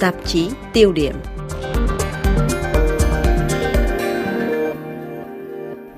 Tạp chí tiêu điểm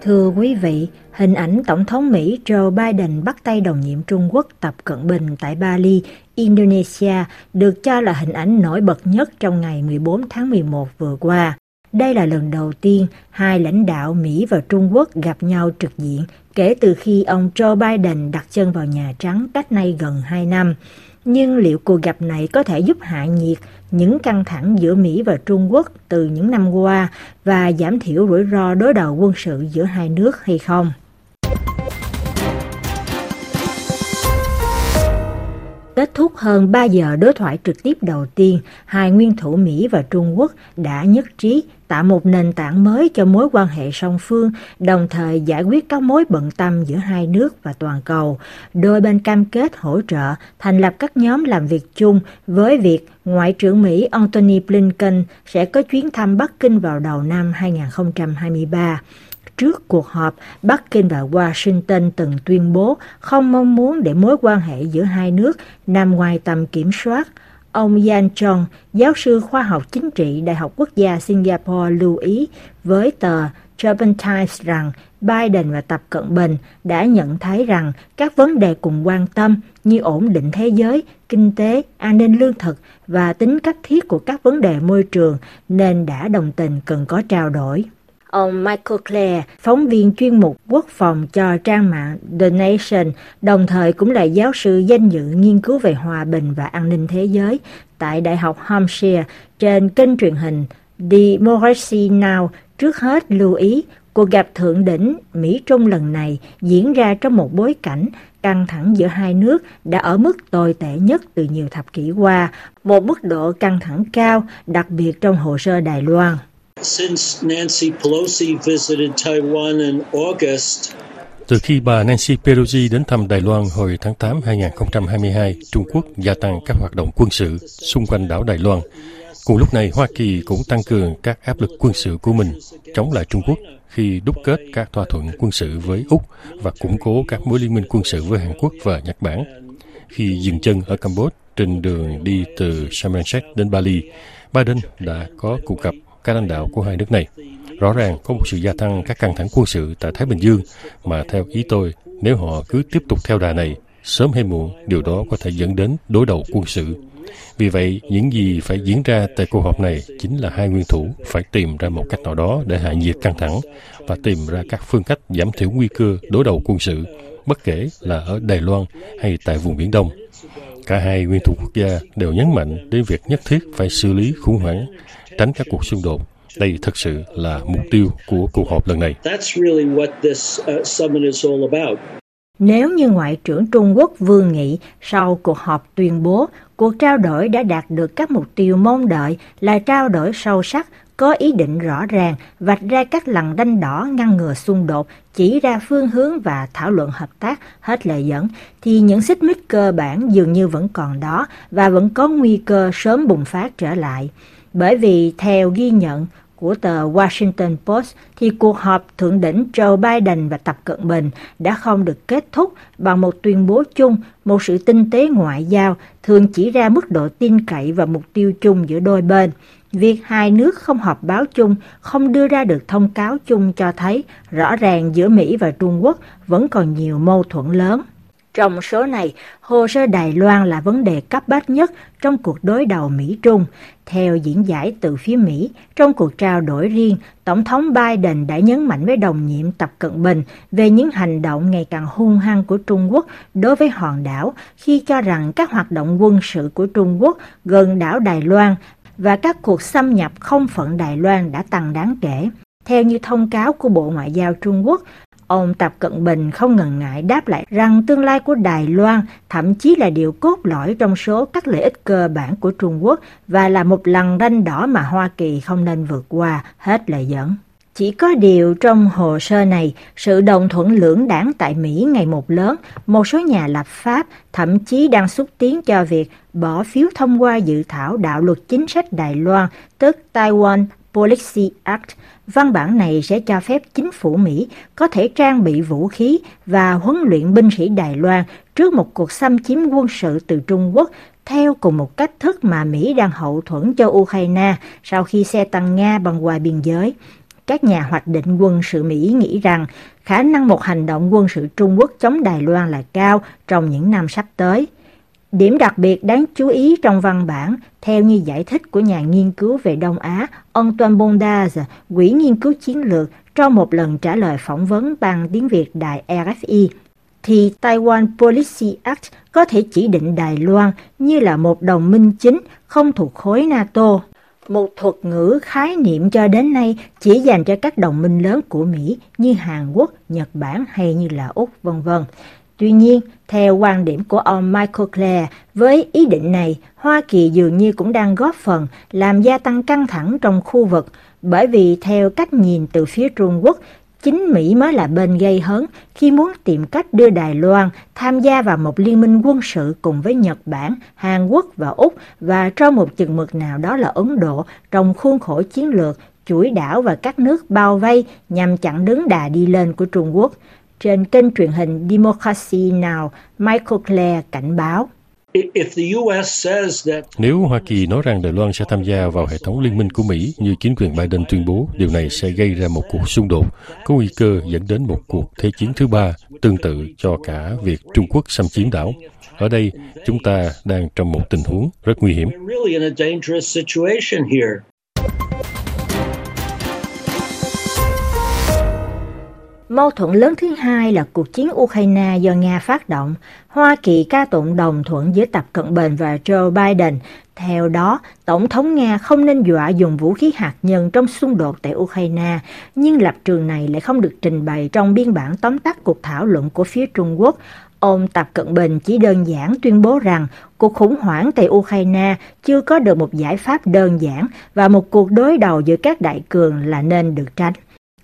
Thưa quý vị, hình ảnh Tổng thống Mỹ Joe Biden bắt tay đồng nhiệm Trung Quốc Tập Cận Bình tại Bali, Indonesia được cho là hình ảnh nổi bật nhất trong ngày 14 tháng 11 vừa qua. Đây là lần đầu tiên hai lãnh đạo Mỹ và Trung Quốc gặp nhau trực diện kể từ khi ông Joe Biden đặt chân vào Nhà Trắng cách nay gần 2 năm. Nhưng liệu cuộc gặp này có thể giúp hạ nhiệt những căng thẳng giữa Mỹ và Trung Quốc từ những năm qua và giảm thiểu rủi ro đối đầu quân sự giữa hai nước hay không? Kết thúc hơn 3 giờ đối thoại trực tiếp đầu tiên, hai nguyên thủ Mỹ và Trung Quốc đã nhất trí tạo một nền tảng mới cho mối quan hệ song phương, đồng thời giải quyết các mối bận tâm giữa hai nước và toàn cầu. Đôi bên cam kết hỗ trợ thành lập các nhóm làm việc chung với việc Ngoại trưởng Mỹ Antony Blinken sẽ có chuyến thăm Bắc Kinh vào đầu năm 2023. Trước cuộc họp, Bắc Kinh và Washington từng tuyên bố không mong muốn để mối quan hệ giữa hai nước nằm ngoài tầm kiểm soát. Ông Yan Chong, giáo sư khoa học chính trị Đại học Quốc gia Singapore lưu ý với tờ Japan Times rằng Biden và Tập Cận Bình đã nhận thấy rằng các vấn đề cùng quan tâm như ổn định thế giới, kinh tế, an ninh lương thực và tính cấp thiết của các vấn đề môi trường nên đã đồng tình cần có trao đổi. Ông Michael Clare, phóng viên chuyên mục quốc phòng cho trang mạng The Nation, đồng thời cũng là giáo sư danh dự nghiên cứu về hòa bình và an ninh thế giới tại Đại học Hampshire trên kênh truyền hình Democracy Now, trước hết lưu ý cuộc gặp thượng đỉnh Mỹ-Trung lần này diễn ra trong một bối cảnh căng thẳng giữa hai nước đã ở mức tồi tệ nhất từ nhiều thập kỷ qua, một mức độ căng thẳng cao, đặc biệt trong hồ sơ Đài Loan. Since Nancy Pelosi visited Taiwan in August, từ khi bà Nancy Pelosi đến thăm Đài Loan hồi tháng 8 2022, Trung Quốc gia tăng các hoạt động quân sự xung quanh đảo Đài Loan. Cùng lúc này, Hoa Kỳ cũng tăng cường các áp lực quân sự của mình chống lại Trung Quốc khi đúc kết các thỏa thuận quân sự với Úc và củng cố các mối liên minh quân sự với Hàn Quốc và Nhật Bản. Khi dừng chân ở Campuchia trên đường đi từ Sharm đến Bali, Biden đã có cuộc gặp các lãnh đạo của hai nước này. Rõ ràng có một sự gia tăng các căng thẳng quân sự tại Thái Bình Dương mà theo ý tôi, nếu họ cứ tiếp tục theo đà này, sớm hay muộn điều đó có thể dẫn đến đối đầu quân sự. Vì vậy, những gì phải diễn ra tại cuộc họp này chính là hai nguyên thủ phải tìm ra một cách nào đó để hạ nhiệt căng thẳng và tìm ra các phương cách giảm thiểu nguy cơ đối đầu quân sự, bất kể là ở Đài Loan hay tại vùng Biển Đông. Cả hai nguyên thủ quốc gia đều nhấn mạnh đến việc nhất thiết phải xử lý khủng hoảng tránh các cuộc xung đột. Đây thực sự là mục tiêu của cuộc họp lần này. Uh, Nếu như Ngoại trưởng Trung Quốc Vương Nghị sau cuộc họp tuyên bố cuộc trao đổi đã đạt được các mục tiêu mong đợi là trao đổi sâu sắc, có ý định rõ ràng, vạch ra các lằn đanh đỏ ngăn ngừa xung đột, chỉ ra phương hướng và thảo luận hợp tác hết lời dẫn, thì những xích mích cơ bản dường như vẫn còn đó và vẫn có nguy cơ sớm bùng phát trở lại. Bởi vì theo ghi nhận của tờ Washington Post thì cuộc họp thượng đỉnh Joe Biden và Tập Cận Bình đã không được kết thúc bằng một tuyên bố chung, một sự tinh tế ngoại giao thường chỉ ra mức độ tin cậy và mục tiêu chung giữa đôi bên. Việc hai nước không họp báo chung, không đưa ra được thông cáo chung cho thấy rõ ràng giữa Mỹ và Trung Quốc vẫn còn nhiều mâu thuẫn lớn. Trong số này, hồ sơ Đài Loan là vấn đề cấp bách nhất trong cuộc đối đầu Mỹ-Trung. Theo diễn giải từ phía Mỹ, trong cuộc trao đổi riêng, Tổng thống Biden đã nhấn mạnh với đồng nhiệm Tập Cận Bình về những hành động ngày càng hung hăng của Trung Quốc đối với hòn đảo khi cho rằng các hoạt động quân sự của Trung Quốc gần đảo Đài Loan và các cuộc xâm nhập không phận Đài Loan đã tăng đáng kể. Theo như thông cáo của Bộ Ngoại giao Trung Quốc, Ông Tập Cận Bình không ngần ngại đáp lại rằng tương lai của Đài Loan thậm chí là điều cốt lõi trong số các lợi ích cơ bản của Trung Quốc và là một lần ranh đỏ mà Hoa Kỳ không nên vượt qua, hết lời dẫn. Chỉ có điều trong hồ sơ này, sự đồng thuận lưỡng đảng tại Mỹ ngày một lớn, một số nhà lập pháp thậm chí đang xúc tiến cho việc bỏ phiếu thông qua dự thảo đạo luật chính sách Đài Loan, tức Taiwan Policy Act, văn bản này sẽ cho phép chính phủ Mỹ có thể trang bị vũ khí và huấn luyện binh sĩ Đài Loan trước một cuộc xâm chiếm quân sự từ Trung Quốc theo cùng một cách thức mà Mỹ đang hậu thuẫn cho Ukraine sau khi xe tăng Nga băng qua biên giới. Các nhà hoạch định quân sự Mỹ nghĩ rằng khả năng một hành động quân sự Trung Quốc chống Đài Loan là cao trong những năm sắp tới. Điểm đặc biệt đáng chú ý trong văn bản, theo như giải thích của nhà nghiên cứu về Đông Á Antoine Bondaz, Quỹ nghiên cứu chiến lược, trong một lần trả lời phỏng vấn bằng tiếng Việt đài RFI, thì Taiwan Policy Act có thể chỉ định Đài Loan như là một đồng minh chính không thuộc khối NATO. Một thuật ngữ khái niệm cho đến nay chỉ dành cho các đồng minh lớn của Mỹ như Hàn Quốc, Nhật Bản hay như là Úc, vân vân. Tuy nhiên, theo quan điểm của ông Michael Clare, với ý định này, Hoa Kỳ dường như cũng đang góp phần làm gia tăng căng thẳng trong khu vực, bởi vì theo cách nhìn từ phía Trung Quốc, chính Mỹ mới là bên gây hấn khi muốn tìm cách đưa Đài Loan tham gia vào một liên minh quân sự cùng với Nhật Bản, Hàn Quốc và Úc và trong một chừng mực nào đó là Ấn Độ trong khuôn khổ chiến lược chuỗi đảo và các nước bao vây nhằm chặn đứng đà đi lên của Trung Quốc. Trên kênh truyền hình Democracy Now, Michael Clare cảnh báo. Nếu Hoa Kỳ nói rằng Đài Loan sẽ tham gia vào hệ thống liên minh của Mỹ như chính quyền Biden tuyên bố, điều này sẽ gây ra một cuộc xung đột, có nguy cơ dẫn đến một cuộc thế chiến thứ ba, tương tự cho cả việc Trung Quốc xâm chiếm đảo. Ở đây, chúng ta đang trong một tình huống rất nguy hiểm. Mâu thuẫn lớn thứ hai là cuộc chiến Ukraine do Nga phát động. Hoa Kỳ ca tụng đồng thuận giữa Tập Cận Bình và Joe Biden. Theo đó, Tổng thống Nga không nên dọa dùng vũ khí hạt nhân trong xung đột tại Ukraine, nhưng lập trường này lại không được trình bày trong biên bản tóm tắt cuộc thảo luận của phía Trung Quốc. Ông Tập Cận Bình chỉ đơn giản tuyên bố rằng cuộc khủng hoảng tại Ukraine chưa có được một giải pháp đơn giản và một cuộc đối đầu giữa các đại cường là nên được tránh.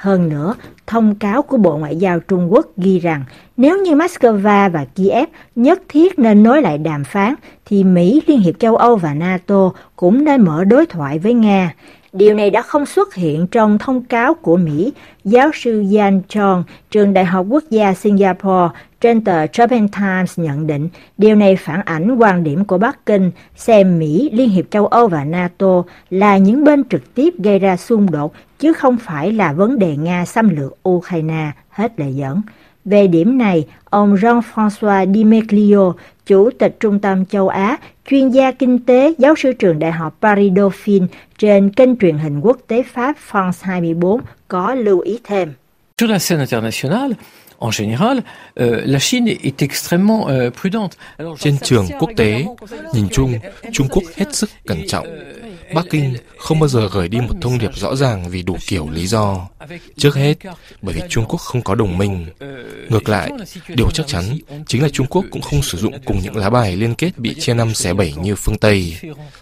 Hơn nữa, thông cáo của Bộ Ngoại giao Trung Quốc ghi rằng nếu như Moscow và Kiev nhất thiết nên nối lại đàm phán, thì Mỹ, Liên hiệp châu Âu và NATO cũng đã mở đối thoại với Nga. Điều này đã không xuất hiện trong thông cáo của Mỹ. Giáo sư Yan Chong, trường Đại học Quốc gia Singapore, trên tờ Japan Times nhận định điều này phản ảnh quan điểm của Bắc Kinh xem Mỹ, Liên hiệp châu Âu và NATO là những bên trực tiếp gây ra xung đột chứ không phải là vấn đề Nga xâm lược Ukraine, hết lời dẫn. Về điểm này, ông Jean-François Dimeglio, Chủ tịch Trung tâm châu Á, chuyên gia kinh tế, giáo sư trường Đại học Paris Dauphine trên kênh truyền hình quốc tế Pháp France 24 có lưu ý thêm. Sur la scène internationale, en général, euh, la Chine est extrêmement euh, prudente. Trên trường quốc tế, nhìn chung, Trung Quốc hết sức cẩn trọng. Bắc Kinh không bao giờ gửi đi một thông điệp rõ ràng vì đủ kiểu lý do. Trước hết, bởi vì Trung Quốc không có đồng minh. Ngược lại, điều chắc chắn chính là Trung Quốc cũng không sử dụng cùng những lá bài liên kết bị chia năm xé bảy như phương Tây.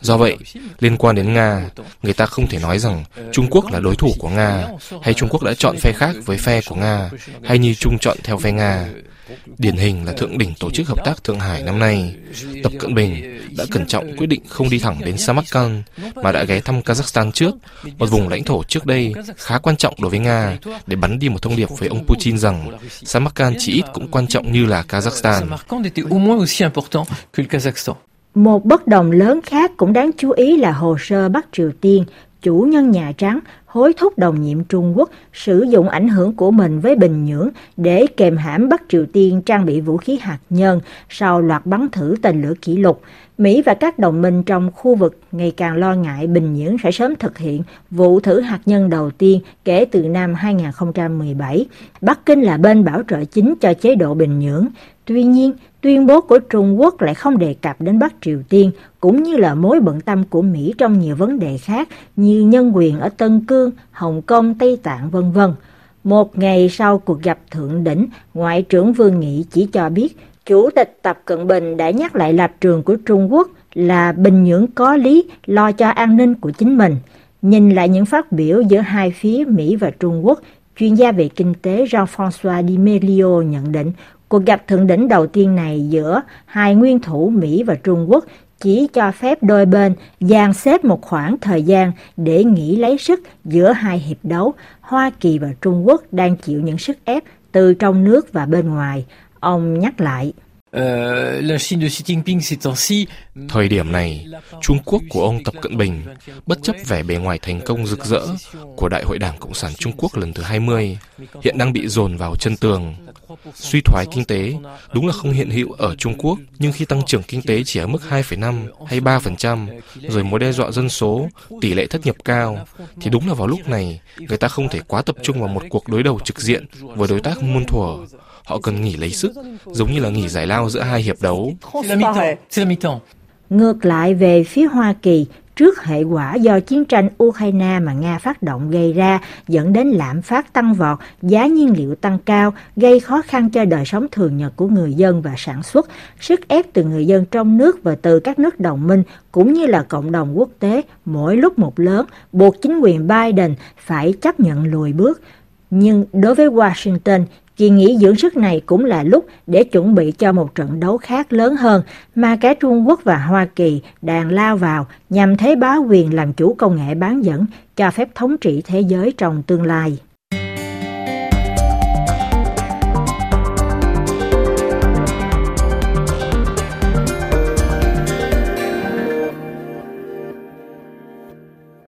Do vậy, liên quan đến Nga, người ta không thể nói rằng Trung Quốc là đối thủ của Nga, hay Trung Quốc đã chọn phe khác với phe của Nga, hay như Trung chọn theo phe Nga. Điển hình là Thượng đỉnh Tổ chức Hợp tác Thượng Hải năm nay, Tập Cận Bình đã cẩn trọng quyết định không đi thẳng đến Samarkand mà đã ghé thăm Kazakhstan trước, một vùng lãnh thổ trước đây khá quan trọng đối với Nga, để bắn đi một thông điệp với ông Putin rằng Samarkand chỉ ít cũng quan trọng như là Kazakhstan. Một bất đồng lớn khác cũng đáng chú ý là hồ sơ Bắc Triều Tiên chủ nhân Nhà Trắng hối thúc đồng nhiệm Trung Quốc sử dụng ảnh hưởng của mình với Bình Nhưỡng để kềm hãm Bắc Triều Tiên trang bị vũ khí hạt nhân sau loạt bắn thử tên lửa kỷ lục. Mỹ và các đồng minh trong khu vực ngày càng lo ngại Bình Nhưỡng sẽ sớm thực hiện vụ thử hạt nhân đầu tiên kể từ năm 2017. Bắc Kinh là bên bảo trợ chính cho chế độ Bình Nhưỡng. Tuy nhiên, tuyên bố của Trung Quốc lại không đề cập đến Bắc Triều Tiên, cũng như là mối bận tâm của Mỹ trong nhiều vấn đề khác như nhân quyền ở Tân Cương, Hồng Kông, Tây Tạng vân vân. Một ngày sau cuộc gặp thượng đỉnh, Ngoại trưởng Vương Nghị chỉ cho biết Chủ tịch Tập Cận Bình đã nhắc lại lập trường của Trung Quốc là Bình Nhưỡng có lý lo cho an ninh của chính mình. Nhìn lại những phát biểu giữa hai phía Mỹ và Trung Quốc, chuyên gia về kinh tế Jean-François Di Melio nhận định cuộc gặp thượng đỉnh đầu tiên này giữa hai nguyên thủ Mỹ và Trung Quốc chỉ cho phép đôi bên dàn xếp một khoảng thời gian để nghỉ lấy sức giữa hai hiệp đấu. Hoa Kỳ và Trung Quốc đang chịu những sức ép từ trong nước và bên ngoài. Ông nhắc lại. Thời điểm này, Trung Quốc của ông Tập Cận Bình, bất chấp vẻ bề ngoài thành công rực rỡ của Đại hội Đảng Cộng sản Trung Quốc lần thứ 20, hiện đang bị dồn vào chân tường. Suy thoái kinh tế đúng là không hiện hữu ở Trung Quốc, nhưng khi tăng trưởng kinh tế chỉ ở mức 2,5 hay 3%, rồi mối đe dọa dân số, tỷ lệ thất nghiệp cao, thì đúng là vào lúc này, người ta không thể quá tập trung vào một cuộc đối đầu trực diện với đối tác muôn thuở. Họ cần nghỉ lấy sức, giống như là nghỉ giải lao giữa hai hiệp đấu. Ngược lại về phía Hoa Kỳ, trước hệ quả do chiến tranh Ukraine mà Nga phát động gây ra dẫn đến lạm phát tăng vọt, giá nhiên liệu tăng cao, gây khó khăn cho đời sống thường nhật của người dân và sản xuất, sức ép từ người dân trong nước và từ các nước đồng minh cũng như là cộng đồng quốc tế mỗi lúc một lớn, buộc chính quyền Biden phải chấp nhận lùi bước. Nhưng đối với Washington, Kỳ nghỉ dưỡng sức này cũng là lúc để chuẩn bị cho một trận đấu khác lớn hơn mà cả Trung Quốc và Hoa Kỳ đang lao vào nhằm thế bá quyền làm chủ công nghệ bán dẫn, cho phép thống trị thế giới trong tương lai.